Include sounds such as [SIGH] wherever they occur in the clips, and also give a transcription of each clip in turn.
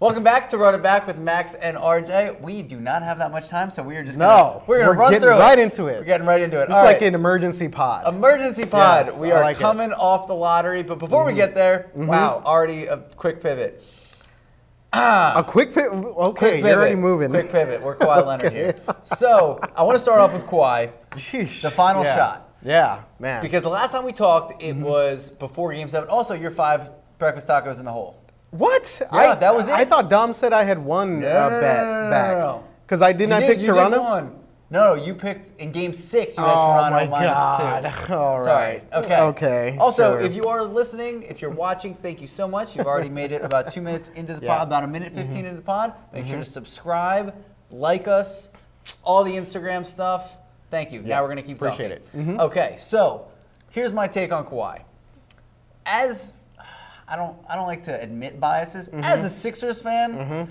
Welcome back to Run It Back with Max and RJ. We do not have that much time, so we are just No, gonna, we're gonna we're run getting through right it. into it. We're getting right into it. It's like right. an emergency pod. Emergency pod. Yes, we I are like it. Mm-hmm. coming off the lottery, but before we get there, wow, already a quick pivot. a quick pit. Okay, Quick pivot. you're already moving. Quick pivot. We're Kawhi [LAUGHS] Leonard here. So I want to start off with Kawhi Sheesh. The final Yeah. shot. Yeah, man. because the last time we talked, it Mm-hmm. was before Game Seven. Also, your five breakfast tacos in the hole. What? Yeah, I, that was it. I thought Dom said I had one No, uh, no, no, bet back. Because I didn't. You I did- pick you Toronto. No, you picked in Game Six. You had Oh Toronto my minus God. two. [LAUGHS] All Sorry. right. Okay. Okay, Also, sure. if you are listening, if you're watching, thank you so much. You've already made it about two minutes into the Yeah. Mm-hmm. pod, about a minute 15 into the pod. Make sure to subscribe, like us, all the Instagram stuff. Thank you. Now we're gonna keep talking. Appreciate talking. it. Mm-hmm. Okay, so here's my take on Kawhi. As I don't, I don't like to admit biases. Mm-hmm. As a Sixers fan,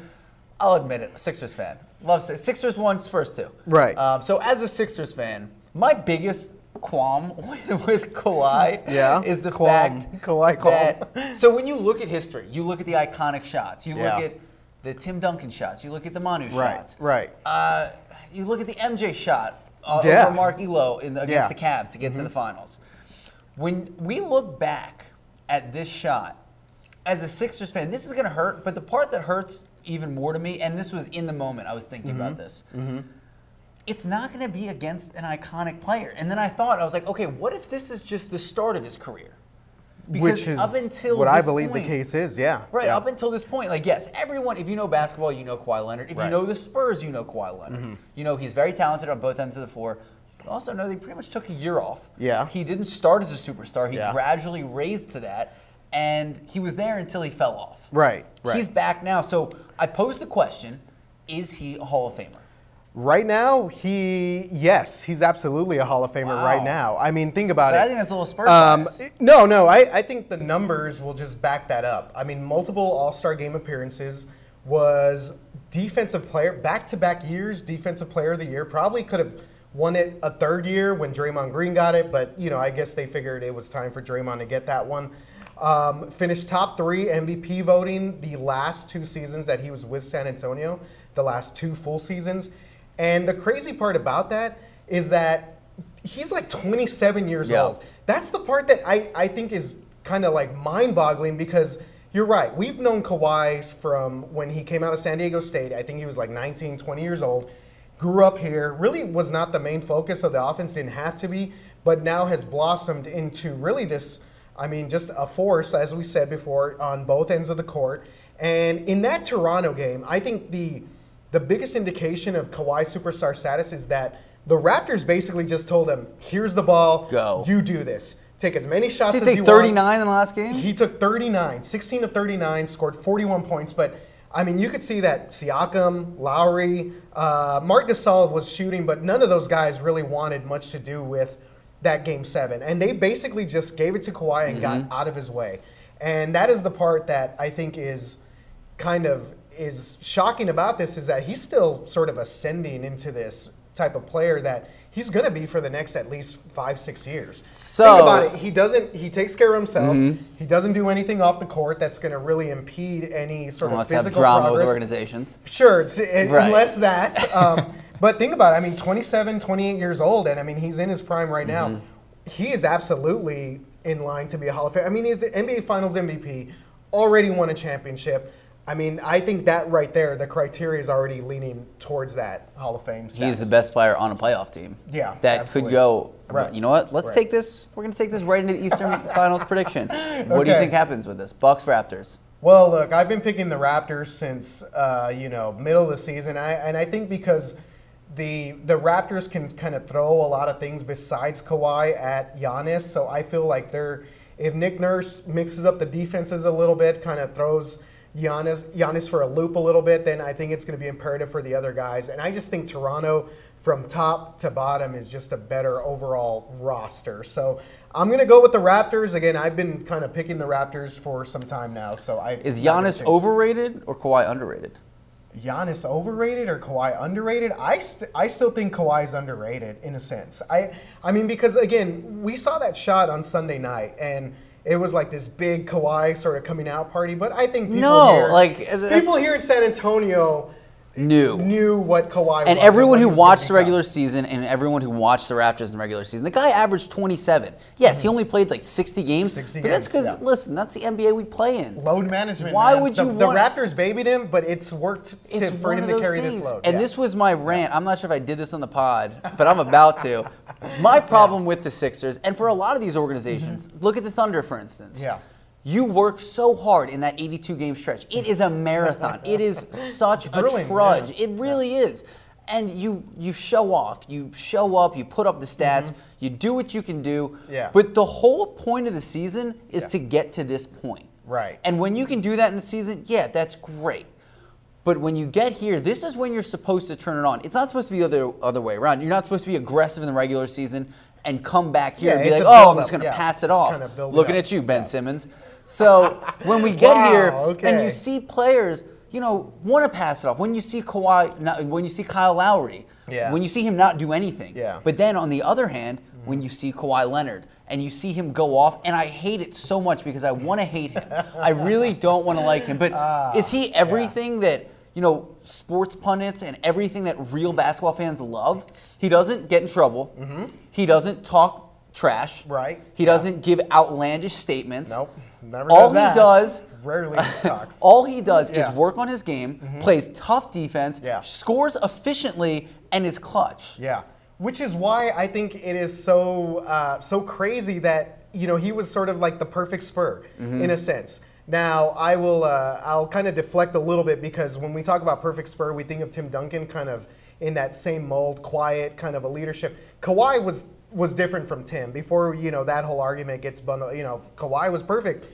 I'll admit it. Sixers fan. Love Sixers. Sixers won, Spurs two. Right. Um, so as a Sixers fan, my biggest qualm [LAUGHS] with, with Kawhi Yeah, is the qualm. fact Kawhi qualm. that. So when you look at history, you look at the iconic shots. You Yeah. look at the Tim Duncan shots. You look at the Manu Right. shots. Right. Uh, you look at the MJ shot uh, Yeah. over Mark Ehlo in the, against Yeah. the Cavs to get to the finals. When we look back at this shot, as a Sixers fan, this is going to hurt. But the part that hurts even more to me, and this was in the moment I was thinking about this, it's not going to be against an iconic player. And then I thought, I was like, okay, what if this is just the start of his career? Which is up until what I believe point- the case is. Yeah. Right, Yeah. up until this point, like yes, everyone. If you know basketball, you know Kawhi Leonard. If you Right. Mm-hmm. know the Spurs, you know Kawhi Leonard. You know he's very talented on both ends of the floor. You also know he pretty much took a year off. Yeah. He didn't start as a superstar. He Yeah. gradually raised to that, and he was there until he fell off. Right. Right. He's back now. So I posed the question: Is he a Hall of Famer? Right now, he yes, he's absolutely a Hall of Famer Wow. right now. I mean, think about But it. I think that's a little Spurs Um, no, no, I, I think the numbers will just back that up. I mean, multiple All Star game appearances was defensive player back to back years, defensive player of the year. Probably could have won it a third year when Draymond Green got it, but you know, I guess they figured it was time for Draymond to get that one. Um, finished top three MVP voting the last two seasons that he was with San Antonio, the last two full seasons. And the crazy part about that is that he's like 27 years Yeah. old. That's the part that I, I think is kind of like mind boggling because you're right. We've known Kawhi from when he came out of San Diego State. I think he was like 19, 20 years old. Grew up here, really was not the main focus of the offense, didn't have to be, but now has blossomed into really this, I mean, just a force, as we said before, on both ends of the court. And in that Toronto game, I think the the biggest indication of Kawhi's superstar status is that the Raptors basically just told him, "Here's the ball, Go. You do this. Take as many shots Did as he you take want." 39 in the last game? He took 39, 16 of 39, scored 41 points. But I mean, you could see that Siakam, Lowry, uh, Marc Gasol was shooting, but none of those guys really wanted much to do with that game seven. And they basically just gave it to Kawhi and got mm-hmm. out of his way. And that is the part that I think is kind of is shocking about this is that he's still sort of ascending into this type of player that he's going to be for the next at least five six years. So- Think about it. He doesn't. He takes care of himself. Mm-hmm. He doesn't do anything off the court that's going to really impede any sort of have physical drama progress. with organizations. Sure, it's, it, eh, Right. unless that. Um, [LAUGHS] but think about it. I mean, 27, 28 years old, and I mean, he's in his prime right now. Mm-hmm. He is absolutely in line to be a Hall of Fame. I mean, he's the NBA Finals MVP, already won a championship. I mean, I think that right there, the criteria is already leaning towards that Hall of Fame. He's the best player on a playoff team. Yeah, That absolutely. could go. Right. You know what? Let's Right. take this. We're going to take this right into the Eastern [LAUGHS] Finals prediction. What do you think happens with this? Bucks Raptors. Well, look, I've been picking the Raptors since uh, you know middle of the season, I, and I think because the the Raptors can kind of throw a lot of things besides Kawhi at Giannis, so I feel like they're if Nick Nurse mixes up the defenses a little bit, kind of throws Giannis Giannis for a loop a little bit, then I think it's going to be imperative for the other guys, and I just think Toronto from top to bottom is just a better overall roster. So. I'm gonna go with the Raptors again. I've been kind of picking the Raptors for some time now, so I Is Giannis overrated or Kawhi underrated? Giannis overrated or Kawhi underrated? I st- I still think Kawhi's underrated in a sense. I I mean because again we saw that shot on Sunday night and it was like this big Kawhi sort of coming out party. But I think people No, here, like, people here in San Antonio New. knew what Kawhi was And everyone who watched the regular season and everyone who watched the Raptors in the regular season, the guy averaged 27. Yes, he only played like 60 games. 60 but that's because, yeah. listen, that's the NBA we play in. load management. Why man. would the, you The want- Raptors babied him, but it's worked to, for him to carry things. this load. And Yeah. this was my rant. I'm not sure if I did this on the pod, [LAUGHS] but I'm about to. My problem with the Sixers, and for a lot of these organizations, look at the Thunder, for instance. Mm-hmm. Yeah. You work so hard in that 82 game stretch. It is a marathon. [LAUGHS] it is such a grueling, trudge. yeah. It really is. And you you show off. You show up. You put up the stats. You do what you can do. Mm-hmm. Yeah. But the whole point of the season is Yeah. to get to this point. Right. And when you can do that in the season, yeah, that's great. But when you get here, this is when you're supposed to turn it on. It's not supposed to be the other other way around. You're not supposed to be aggressive in the regular season and come back here Yeah, and be like, "Oh, I'm just going to yeah, pass it off." build it Looking at you, Ben Simmons. So when we get Wow, here and you see players, you know, want to pass it off. When you see Kawhi, not, when you see Kyle Lowry, Yeah. when you see him not do anything. Yeah. But then on the other hand, when you see Kawhi Leonard and you see him go off, and I hate it so much because I want to hate him. I really don't want to like him. But Ah, is he everything that you know sports pundits and everything that real basketball fans love? He doesn't get in trouble. He doesn't talk trash. Mm-hmm. Right. He doesn't give outlandish statements. Nope. Never All does he that. does Rarely [LAUGHS] talks. all he does Yeah. Mm-hmm. is work on his game, plays tough defense, Yeah. scores efficiently, and is clutch. Yeah, which is why I think it is so uh, so crazy that you know he was sort of like the perfect Spur Mm-hmm. in a sense. Now I will uh, I'll kind of deflect a little bit because when we talk about perfect Spur, we think of Tim Duncan kind of in that same mold, quiet kind of a leadership. Kawhi was was different from Tim. Before you know that whole argument gets bundled, you know Kawhi was perfect.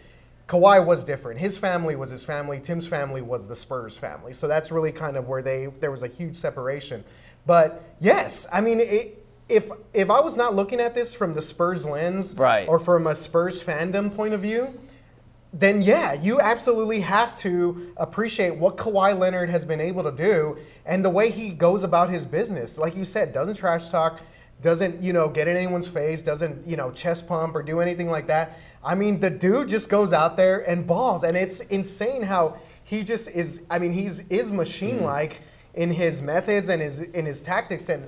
Kawhi was different. His family was his family. Tim's family was the Spurs family. So that's really kind of where they there was a huge separation. But yes, I mean, it, if if I was not looking at this from the Spurs lens, Right. or from a Spurs fandom point of view, then yeah, you absolutely have to appreciate what Kawhi Leonard has been able to do and the way he goes about his business. Like you said, doesn't trash talk, doesn't, you know, get in anyone's face, doesn't, you know, chest pump or do anything like that. I mean, the dude just goes out there and balls and it's insane how he just is I mean, he's is machine like hmm. in his methods and his in his tactics and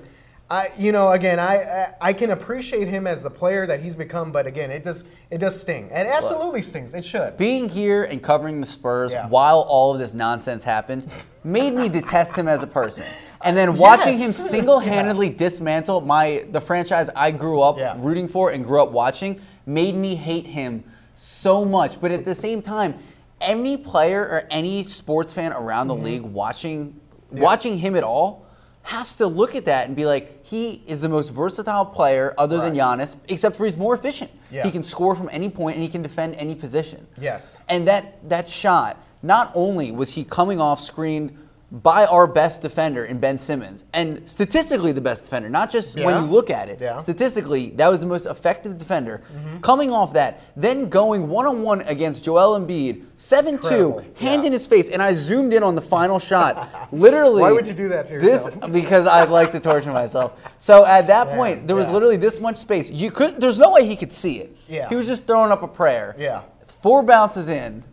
I, you know, again, I, I I can appreciate him as the player that he's become, but again, it does it does sting. It absolutely stings. It should. Being here and covering the Spurs Yeah. while all of this nonsense happened made me detest him as a person. And then watching him single-handedly dismantle my the franchise I grew up Yeah. rooting for and grew up watching made me hate him so much. But at the same time, any player or any sports fan around the Mm-hmm. league watching watching him at all has to look at that and be like, he is the most versatile player other than Right. Giannis, except for he's more efficient. Yeah. He can score from any point and he can defend any position. Yes. And that that shot, not only was he coming off screen by our best defender in Ben Simmons, and statistically the best defender, not just when you look at it. Yeah. Mm-hmm. Statistically, that was the most effective defender. Coming off that, then going one on one against Joel Embiid, 7 2, hand Yeah. in his face. And I zoomed in on the final shot. [LAUGHS] Literally. Why would you do that to This yourself? [LAUGHS] because I'd like to torture myself. So at that Yeah, point, there was yeah. literally this much space. You could there's no way he could see it. Yeah. He was just throwing up a prayer. Yeah. Four bounces in.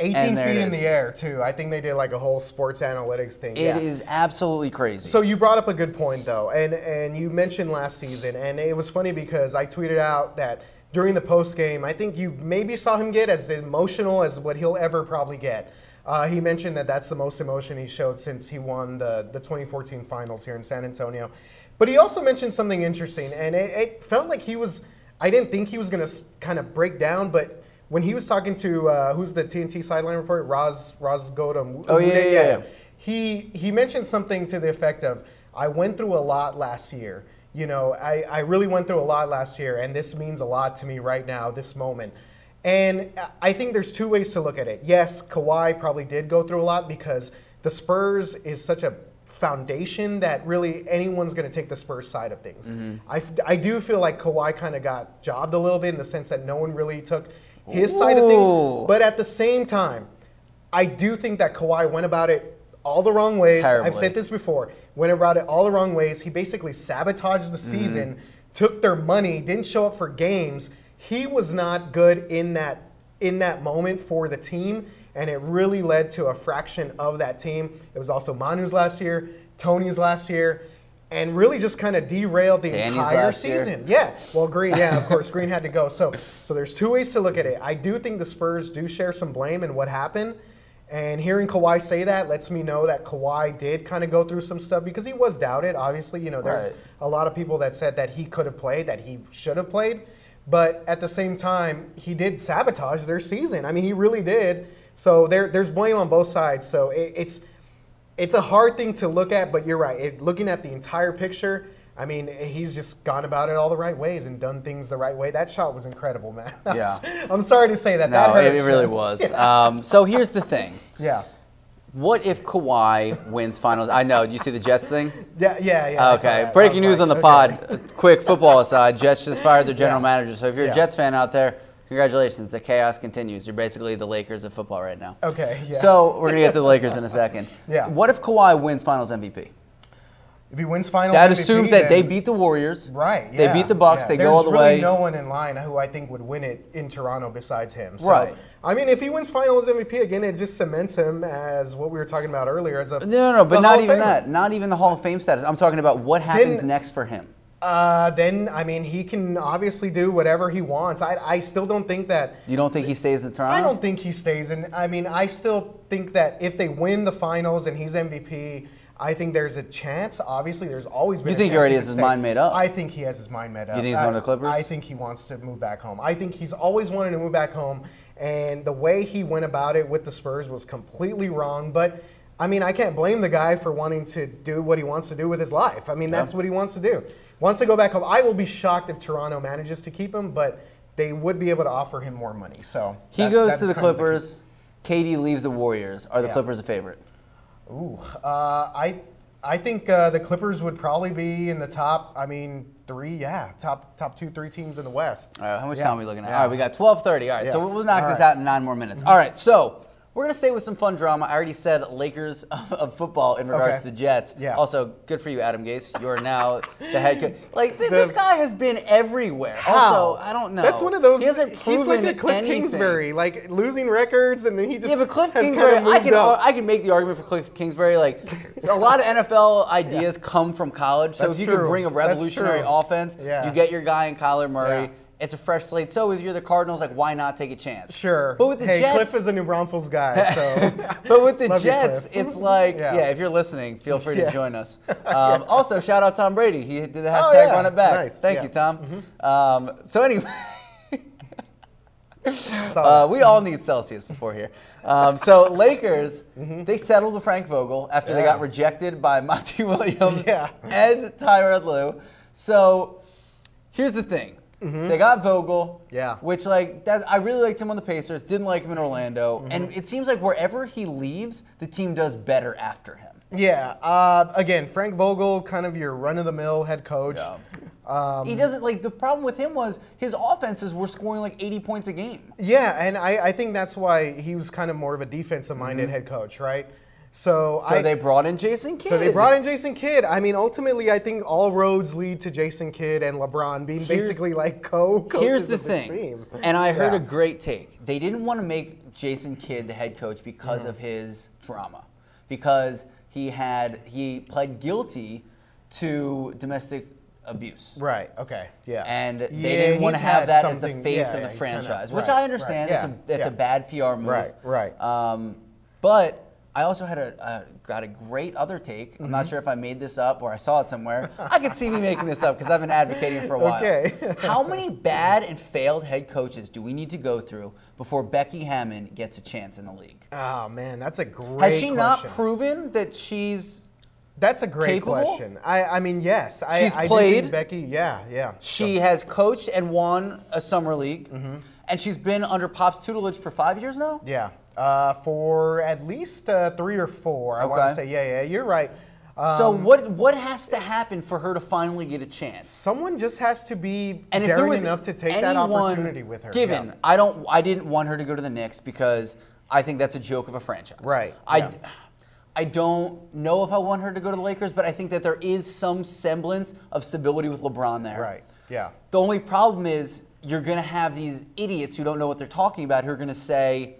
18 feet in the air too. I think they did like a whole sports analytics thing. It is yeah. absolutely crazy. So you brought up a good point though, and and you mentioned last season, and it was funny because I tweeted out that during the post game, I think you maybe saw him get as emotional as what he'll ever probably get. Uh, he mentioned that that's the most emotion he showed since he won the the 2014 finals here in San Antonio. But he also mentioned something interesting, and it, it felt like he was. I didn't think he was going to kind of break down, but when he was talking to uh, who's the TNT sideline reporter, Ros Ros Godam. Oh, yeah, yeah, yeah. He he mentioned something to the effect of, "I went through a lot last year. You know, I, I really went through a lot last year, and this means a lot to me right now, this moment." And I think there's two ways to look at it. Yes, Kawhi probably did go through a lot because the Spurs is such a foundation that really anyone's going to take the Spurs side of things. I, f- I do feel like Kawhi kind of got jobbed a little bit in the sense that no one really took his side of things. But at the same time, I do think that Kawhi went about it all the wrong ways. I've said this before. Went about it all the wrong ways. He basically sabotaged the season, mm-hmm. took their money, didn't show up for games. he was not good in that in that moment for the team, and it really led to a fraction of that team. It was also Manu's last year, Tony's last year. And really just kind of derailed the Danny's entire last year. season. Yeah. Well, Green, yeah, of course, Green had to go. So, so there's two ways to look at it. I do think the Spurs do share some blame in what happened. And hearing Kawhi say that lets me know that Kawhi did kind of go through some stuff because he was doubted. Obviously, you know, there's Right. a lot of people that said that he could have played, that he should have played. But at the same time, he did sabotage their season. I mean, he really did. So there, there's blame on both sides. So it, it's it's a hard thing to look at, but you're right. It, looking at the entire picture, I mean, he's just gone about it all the right ways and done things the right way. That shot was incredible, man. [LAUGHS] Yeah. I'm sorry to say that. that No, it, hurts, it really was. [LAUGHS] Um, so here's the thing. Yeah. What if Kawhi wins finals? I know. Did you see the Jets thing? Yeah, yeah, yeah. Okay. Breaking news on the okay. pod. Uh, Quick football aside, Jets just fired their [LAUGHS] general Yeah. manager. So if you're a Jets fan out there, congratulations. The chaos continues. You're basically the Lakers of football right now. Okay, yeah. So we're gonna get to the Lakers in a second. [LAUGHS] Yeah. What if Kawhi wins Finals MVP? If he wins finals, That MVP, assumes that they beat the Warriors. Right. They beat the Bucks. yeah. They There's go all the really way. no one in line who I think would win it in Toronto besides him. So, Right. I mean, if he wins Finals MVP again, it just cements him as what we were talking about earlier as a No, no, no, but not even that. Not even the Hall of Fame status. I'm talking about what happens Then- next for him. Uh, then I mean, he can obviously do whatever he wants. I, I still don't think that. You don't think he stays in Toronto? I don't think he stays in. I mean, I still think that if they win the finals and he's MVP, I think there's a chance. Obviously, there's always been. You think he already has his mind made up? I think he has his mind made up. You think he's going to the Clippers? I think he wants to move back home. I think he's always wanted to move back home, and the way he went about it with the Spurs was completely wrong. But I mean, I can't blame the guy for wanting to do what he wants to do with his life. I mean, that's what he wants to do. Wants to go back home. I will be shocked if Toronto manages to keep him, but they would be able to offer him more money. So He that- goes that to the Clippers. KD leaves the Warriors. Are the Yeah. Clippers a favorite? Ooh, uh, I I think uh, the Clippers would probably be in the top. I mean, three, yeah, top top two, three teams in the West. All right, how much Yeah, time are we looking at? yeah. All right, we got 12:30. All right, so we'll knock all this right. out in nine more minutes. All right, so we're gonna stay with some fun drama. I already said Lakers [LAUGHS] of, of football in regards Okay. to the Jets. Yeah. Also, good for you, Adam Gase. You are now the head coach. [LAUGHS] Like th- The- this guy has been everywhere. Also, I don't know. That's one of those. He hasn't proven he's like a Cliff anything. Kingsbury, like losing records, and then he just Yeah, but Cliff Kingsbury, kinda I can up. I can make the argument for Cliff Kingsbury. Like [LAUGHS] a lot of NFL ideas come from college. So That's if you can bring a revolutionary offense, Yeah. you get your guy in Kyler Murray. Yeah. It's a fresh slate. So if you're the Cardinals, like why not take a chance? Sure. But with the hey, Jets, Cliff is a New Braunfels guy, so [LAUGHS] but with the you, Jets, Cliff. it's like yeah. Yeah. If you're listening, feel free to join us. [LAUGHS] Um, Also, shout out Tom Brady. He did the hashtag Oh, yeah. Run It Back. Nice. Thank Yeah. Mm-hmm. you, Tom. Um, so anyway. Uh, we all need Celsius before here. Um, so [LAUGHS] Lakers, they settled with Frank Vogel after they Mm-hmm. Got rejected by Monty Williams Yeah. and Tyronn Lue. So here's the thing. They got Vogel, Mm-hmm. Yeah. which like that's, I really liked him on the Pacers, didn't like him in Orlando, Mm-hmm. and it seems like wherever he leaves, the team does better after him. yeah. Uh, again, Frank Vogel, kind of your run-of-the-mill head coach. Yeah. Um, he doesn't like the problem with him was his offenses were scoring like 80 points a game. Yeah, and I, I think that's why he was kind of more of a defensive-minded head coach, right? So. So I, they brought in Jason Kidd. So they brought in Jason Kidd. I mean, ultimately, I think all roads lead to Jason Kidd and LeBron being Here's- basically like co-coaches Here's the of this thing, team. and I heard Yeah. a great take. They didn't want to make Jason Kidd the head coach because Mm-hmm. of his drama, because he had he pled guilty to domestic abuse. Right. Okay. Yeah. And they Yeah, didn't want to have that as the face yeah, of the he's kinda- franchise, which right, I understand. right, It's yeah, a it's a bad PR move. Right, right. Um, but I also had a uh, got a great other take. I'm Mm-hmm. not sure if I made this up or I saw it somewhere. I could see me making this up because I've been advocating for a while. Okay. How many bad and failed head coaches do we need to go through before Becky Hammon gets a chance in the league? oh man, that's a great. Has she not question. proven that she's That's a great capable? question. I, I mean, yes. I, She's I played. Becky. Yeah. Yeah. she has coached and won a summer league, Mm-hmm. and she's been under Pop's tutelage for five years now. Yeah. Uh, for at least uh, three or four. I want to say. Yeah. Yeah. You're right. Um, so what what has to happen for her to finally get a chance? someone just has to be And daring enough to take that opportunity with her. given, Yeah. I don't, I didn't want her to go to the Knicks because I think that's a joke of a franchise. Right, I, yeah. I don't know if I want her to go to the Lakers, but I think that there is some semblance of stability with LeBron there. Right. Yeah. The only problem is you're going to have these idiots who don't know what they're talking about who are going to say,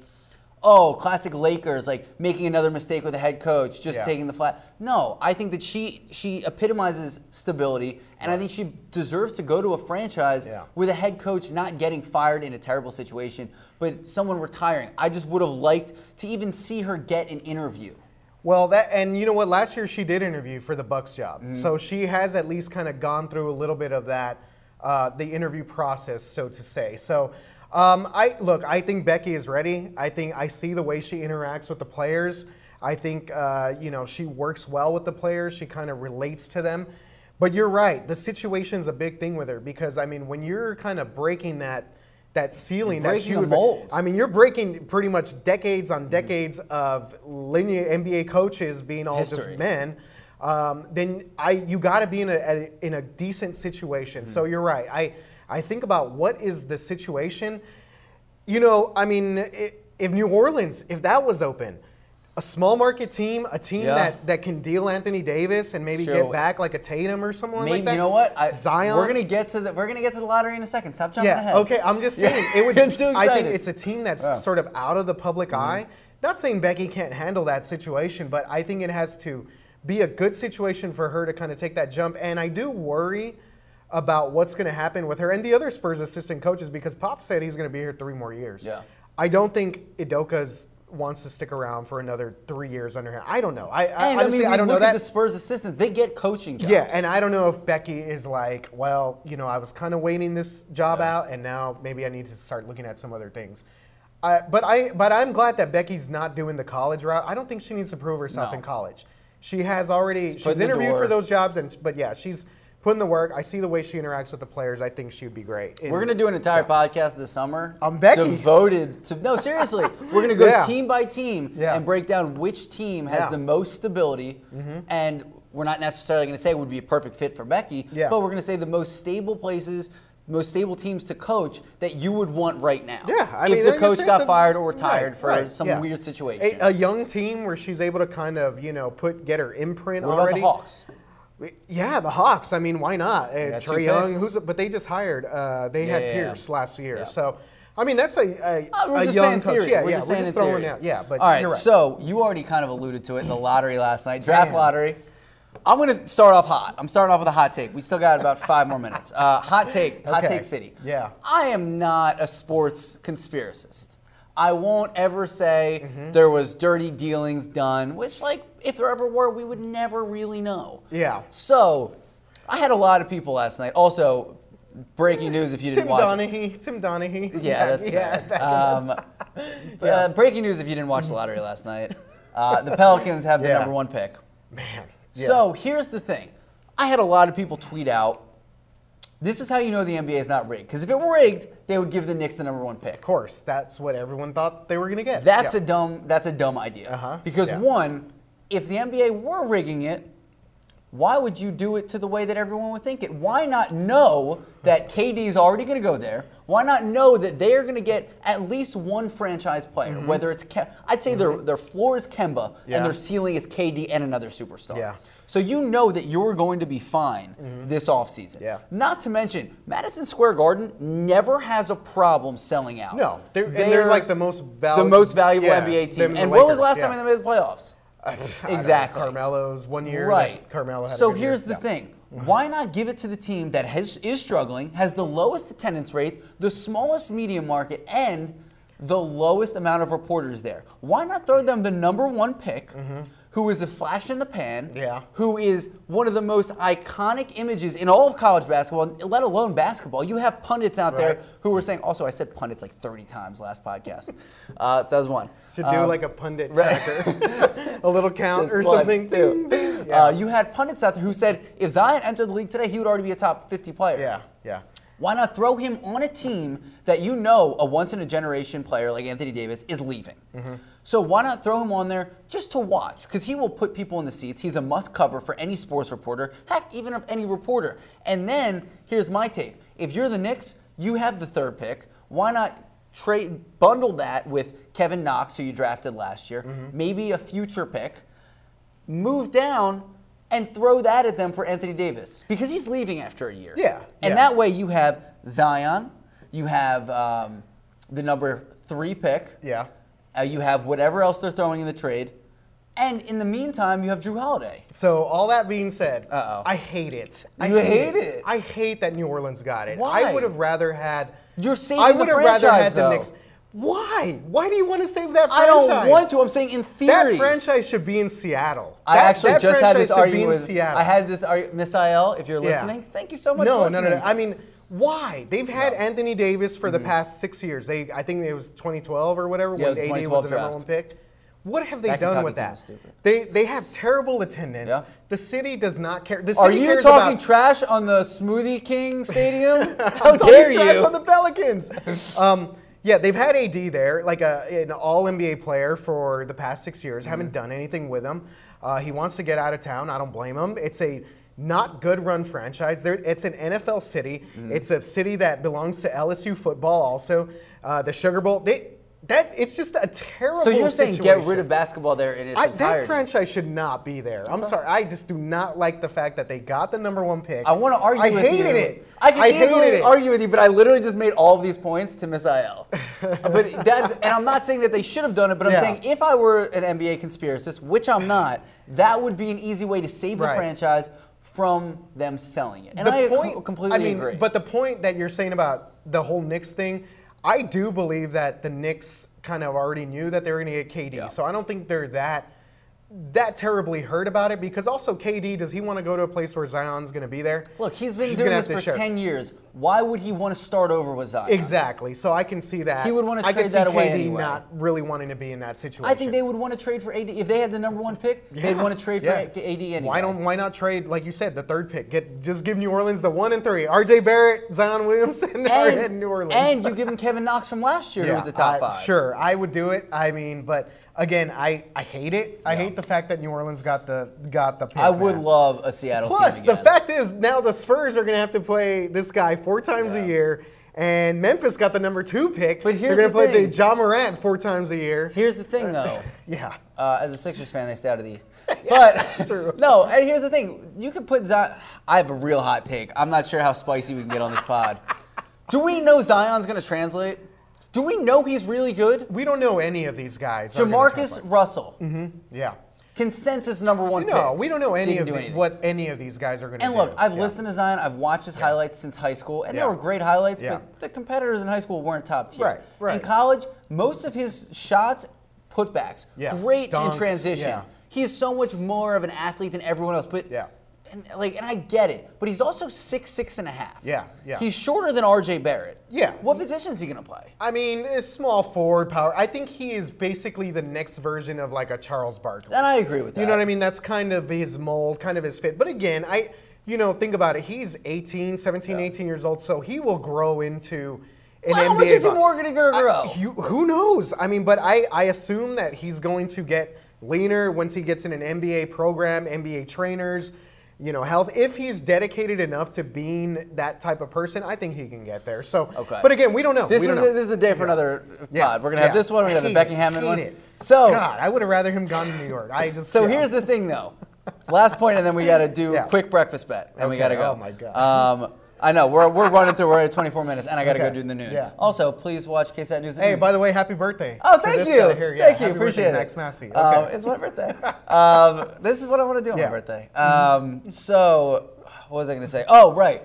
oh, classic Lakers, like making another mistake with a head coach, just Yeah. taking the flat. No, I think that she she epitomizes stability, and I think she deserves to go to a franchise Yeah. with a head coach not getting fired in a terrible situation, but someone retiring. I just would have liked to even see her get an interview. Well, that and you know what? Last year she did interview for the Bucks job, Mm-hmm. so she has at least kind of gone through a little bit of that, uh, the interview process, so to say. So, um, I look. I think Becky is ready. I think I see the way she interacts with the players. I think uh, you know she works well with the players. She kind of relates to them. But you're right. The situation's a big thing with her because I mean, when you're kind of breaking that that ceiling, that breaking she would, mold. I mean, you're breaking pretty much decades Mm-hmm. on decades of linear NBA coaches being all History. just men. Um, then I, you got to be in a, a in a decent situation. Mm-hmm. So you're right. I I think about what is the situation. You know, I mean, if New Orleans, if that was open, a small market team, a team Yeah. that, that can deal Anthony Davis and maybe Sure. get back like a Tatum or someone Maybe like that. you know what? I, Zion. We're gonna get to the we're gonna get to the lottery in a second. Stop jumping Yeah. ahead. Okay. I'm just Yeah. saying it would. [LAUGHS] I think it's a team that's Yeah. Mm-hmm. sort of out of the public eye. Not saying Becky can't handle that situation, but I think it has to be a good situation for her to kind of take that jump. And I do worry about what's going to happen with her and the other Spurs assistant coaches because Pop said he's going to be here three more years. Yeah. I don't think Udoka's wants to stick around for another three years under him. I don't know. I, I And honestly I mean, I don't know that. at the Spurs assistants; they get coaching jobs. Yeah, and I don't know if Becky is like, well, you know, I was kind of waiting this job out, and now maybe I need to start looking at some other things. I, but I, but I'm glad that Becky's not doing the college route. I don't think she needs to prove herself No. in college. She has already. She's, put interviewed for those jobs, and but yeah, she's putting the work. I see the way she interacts with the players. I think she would be great. We're gonna do an entire podcast this summer. I'm Becky. Devoted to no, seriously. [LAUGHS] We're gonna go Yeah. team by team Yeah. and break down which team has Yeah. Mm-hmm. the most stability, and we're not necessarily gonna say it would be a perfect fit for Becky, Yeah. but we're gonna say the most stable places. Most stable teams to coach that you would want right now. Yeah, I if mean, the coach got the- fired or retired right, for right, some yeah. weird situation. A, a young team where she's able to kind of you know put get her imprint what about already. the Hawks? Yeah, the Hawks. I mean, why not? Uh, Trae Young, who's but they just hired. Uh, they had yeah, yeah. Pierce last year, Yeah. so I mean that's a a, Uh, we're a just young coach. theory. Yeah, we're yeah, just we're saying just in throwing theory. out. Yeah, but all right. you're right. So you already kind of alluded to it. In the lottery last night, draft Damn. lottery. I'm going to start off hot. I'm starting off with a hot take. We still got about five more minutes. Uh, hot take. Hot Okay. take city. Yeah. I am not a sports conspiracist. I won't ever say Mm-hmm. there was dirty dealings done, which, like, if there ever were, we would never really know. Yeah. So, I had a lot of people last night. Also, breaking news if you didn't Tim watch. it. Donahue. Tim Donahue. [LAUGHS] Yeah, that's yeah, fair. back in Um, [LAUGHS] uh, breaking news if you didn't watch the lottery last night. Uh, the Pelicans have the Yeah. number one pick. man. yeah. So here's the thing. I had a lot of people tweet out, this is how you know the NBA is not rigged. Because if it were rigged, they would give the Knicks the number one pick. of course, that's what everyone thought they were going to get. That's yeah. a dumb that's a dumb idea. Uh-huh. Because Yeah. one, if the NBA were rigging it, why would you do it to the way that everyone would think it? Why not know that KD is already going to go there? Why not know that they are going to get at least one franchise player, whether it's Ke- I'd say their their floor is Kemba Mm-hmm. Yeah. and their ceiling is KD and another superstar. Yeah. So you know that you're going to be fine this offseason. Mm-hmm. Yeah. Not to mention, Madison Square Garden never has a problem selling out. No, they're, and they're like the most the valuable, most valuable yeah, NBA team. And when was the last yeah. time they made the playoffs? [LAUGHS] I don't know, Exactly. Carmelo's one year. Right. Carmelo so good year. here's the Yeah. Mm-hmm. thing. Why not give it to the team that has, is struggling, has the lowest attendance rate, the smallest media market, and the lowest amount of reporters there? Why not throw them the number one pick, who is a flash in the pan. Yeah. who is one of the most iconic images in all of college basketball, let alone basketball? You have pundits out there who were saying, also, I said pundits like 30 times last podcast. uh, so that was one. Should do Um, like a pundit right. tracker, [LAUGHS] a little count Just or one, something. too. Yeah. Uh, you had pundits out there who said if Zion entered the league today, he would already be a top 50 player. yeah, yeah. Why not throw him on a team that you know a once in a generation player like Anthony Davis is leaving? Mm-hmm. So why not throw him on there just to watch? Because he will put people in the seats. He's a must cover for any sports reporter, heck, even of any reporter. And then here's my take: if you're the Knicks, you have the third pick. Why not trade bundle that with Kevin Knox, who you drafted last year, Mm-hmm. maybe a future pick, move down and throw that at them for Anthony Davis because he's leaving after a year. Yeah, And yeah. that way you have Zion, You have um, the number three pick. Yeah. Uh, you have whatever else they're throwing in the trade. And in the meantime, you have Jrue Holiday. So all that being said, Uh-oh. I hate it. I You hate it? I hate that New Orleans got it. Why? I would have rather had. You're saving I the would have rather franchise, had though. the Knicks. Why? Why do you want to save that franchise? I don't want to. I'm saying in theory. That franchise should be in Seattle. I That- actually that just had franchise this should be argument in with. Seattle. I had this argument, Miss IL. If you're Yeah. listening, thank you so much. no, for no, listening. no, no. I mean, why? They've had No. Mm-hmm. Anthony Davis for the past six years. They, I think it was 2012 or whatever Yeah, when AD was the number one pick. What have they That done Kentucky with that? They they have terrible attendance. Yeah. The city does not care. Are you talking about, trash on the Smoothie King Stadium? [LAUGHS] How I'm talking dare trash you? on the Pelicans. um, yeah, they've had AD there, like a, an All NBA player for the past six years. Haven't Mm-hmm. done anything with him. Uh, he wants to get out of town. I don't blame him. It's a not good run franchise. There, it's an NFL city. Mm-hmm. It's a city that belongs to LSU football. Also, uh, the Sugar Bowl. They, that it's just a terrible. so you're saying get rid of basketball there in its I, that franchise should not be there. I'm sorry. I just do not like the fact that they got the number one pick. I want to argue I with hated you. it. I can hated easily it. argue with you, but I literally just made all of these points to Miss IL. [LAUGHS] but that's, and I'm not saying that they should have done it, but I'm Yeah. saying if I were an NBA conspiracist, which I'm not, that would be an easy way to save the Right. franchise from them selling it. And the I point, co- completely I mean, agree. But the point that you're saying about the whole Knicks thing, I do believe that the Knicks kind of already knew that they were going to get KD. Yeah. So I don't think they're that that terribly hurt about it because also KD does he want to go to a place where Zion's going to be there? Look, he's been He's doing this for to. 10 years. Why would he want to start over with Zion? Exactly. So I can see that. He would wanna I trade can see that away KD anyway. not really wanting to be in that situation. I think they would want to trade for AD. If they had the number one pick, they'd want to trade Yeah. for AD anyway. Why don't why not trade like you said the third pick? Get just give New Orleans the one and three. R.J. Barrett, Zion Williamson [LAUGHS] and, New Orleans. And you give him Kevin Knox from last year, who was a top I- five. Sure, I would do it. I mean, but again, I, I hate it. I Yeah. hate the fact that New Orleans got the got the pick. I would man. love a Seattle Plus, the fact is now the Spurs are going to have to play this guy four times Yeah. a year. And Memphis got the number two pick. But here's They're gonna play thing. the Ja Morant four times a year. Here's the thing, though. [LAUGHS] yeah. Uh, as a Sixers fan, they stay out of the East. [LAUGHS] But [LAUGHS] that's true. no, and here's the thing: you could put Zion. I have a real hot take. I'm not sure how spicy we can get on this pod. Do we know Zion's going to translate? Do we know he's really good? We don't know any of these guys. Jamarcus. Russell, mm-hmm. Yeah. consensus number one No, pick. we don't know any Didn't of the- what any of these guys are going to do. And look, I've Yeah. listened to Zion. I've watched his highlights since high school, and Yeah. they were great highlights. Yeah. But the competitors in high school weren't top tier. Right, right. In college, most of his shots, putbacks, Yeah. great Dunks, in transition. yeah. He's so much more of an athlete than everyone else. But Yeah. And like, and I get it. But he's also six, six and a half. Yeah, yeah. He's shorter than R.J. Barrett. Yeah. What position is he gonna play? I mean, a small forward power. I think he is basically the next version of like a Charles Barkley. And I agree with that. You know what I mean? That's kind of his mold, kind of his fit. But again, I, you know, think about it. He's 18, 17, Yeah. 18 years old, so he will grow into an Well, NBA. how much is he more gonna grow? I- you- who knows? I mean, but I, I assume that he's going to get leaner once he gets in an NBA program, NBA trainers, you know, health. If he's dedicated enough to being that type of person, I think he can get there. So, Okay. but again, we don't know. This we is don't a, this is a day for another pod. We're gonna have yeah. this one. We're gonna have the hate one. It. So God, I would have rather him gone to New York. I just So here's the thing, though. Last point, and then we got to do [LAUGHS] Yeah. a quick breakfast bet, and we got to go. oh my God. Um, I know we're, we're running through. We're at 24 minutes, and I got to Okay, go do the noon. yeah. Also, please watch KSAT News. Hey, by the way, happy birthday. Oh, thank you. Yeah, Thank you. Appreciate it. Max Massey. Okay. Um, it's my birthday. [LAUGHS] um, this is what I want to do on Yeah. my birthday. Um, so, what was I going to say? Oh, right.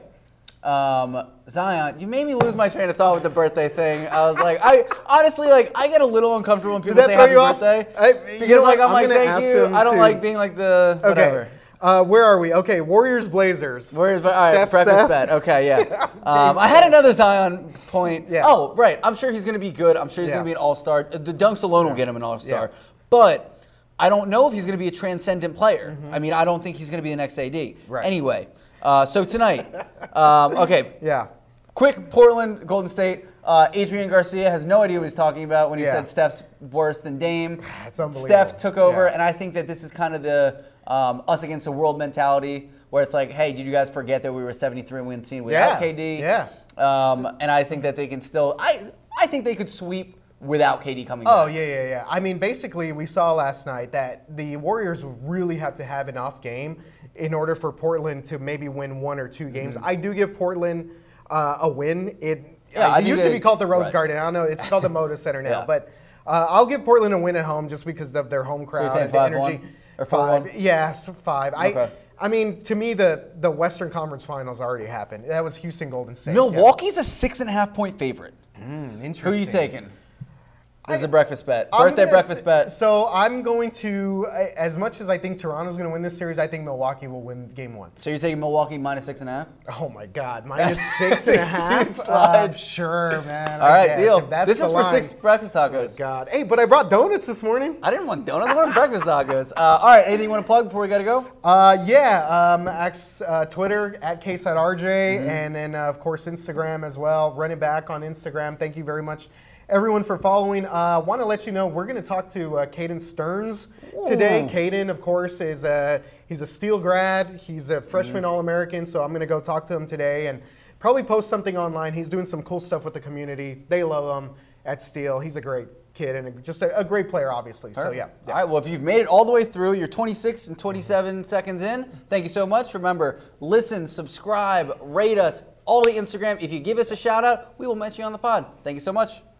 Um, Zion, you made me lose my train of thought with the birthday thing. I was like, I honestly like, I get a little uncomfortable when people say happy birthday I- because like? I'm, I'm like, thank you. I don't to- like being like the whatever. Uh, where are we? Okay, Warriors Blazers. Where's all right, Steph, breakfast Seth. bet. Okay, yeah. [LAUGHS] Um, I had another Zion point. Yeah. Oh, right. I'm sure he's going to be good. I'm sure he's Yeah. going to be an all star. The dunks alone will get him an all star. Yeah. But I don't know if he's going to be a transcendent player. I mean, I don't think he's going to be the next AD. Mm-hmm. Right. Anyway, uh, so tonight, um, [LAUGHS] okay, Yeah. quick Portland, Golden State. Uh, Adrian Garcia has no idea what he's talking about when he Yeah. said Steph's worse than Dame. [SIGHS] It's unbelievable. Steph's took over, Yeah. and I think that this is kind of the um, us against the world mentality, where it's like, hey, did you guys forget that we were a 73 win team without Yeah, KD? yeah. Um, and I think that they can still. I I think they could sweep without KD coming Oh back. yeah, yeah, yeah. I mean, basically, we saw last night that the Warriors really have to have an off game in order for Portland to maybe win one or two games. Mm-hmm. I do give Portland uh, a win. It Yeah, I it think used to they- be called the Rose right. Garden. I don't know. It's called the [LAUGHS] Moda Center now. Yeah. But uh, I'll give Portland a win at home just because of their home crowd saying and the 5-1? energy. Or five. 4-1? Yeah, so five. Okay. I. I mean, to me, the the Western Conference Finals already happened. That was Houston Golden State. Milwaukee's a six and a half point favorite. Yeah. Who are you taking? This is a breakfast bet. I'm Birthday gonna breakfast say- bet. So I'm going to, as much as I think Toronto's going to win this series, I think Milwaukee will win Game One. So you're taking Milwaukee minus six and a half? Oh my God, minus [LAUGHS] six and a half. Slide. Uh, sure, man. All right, deal. This is for six breakfast tacos. God, hey, but I brought donuts this morning. I didn't want donuts. I wanted breakfast tacos. Uh, all right, anything you want to plug before we gotta go? Uh, yeah, um, X, uh, Twitter at KSideRJ, Mm-hmm. and then uh, of course Instagram as well. Run it back on Instagram. Thank you very much, everyone, for following. Uh, Want to let you know we're going to talk to uh, Caden Stearns today. Ooh. Caden, of course, is a he's a Steele grad. He's a Mm-hmm. freshman All American, so I'm going to go talk to him today and probably post something online. He's doing some cool stuff with the community. They love him at Steele. He's a great kid and a, just a, a great player, obviously. So yeah. All right. Well, if you've made it all the way through, you're 26 and 27 seconds in. Thank you so much. Remember, listen, subscribe, rate us, all the Instagram. If you give us a shout out, we will mention you on the pod. Thank you so much.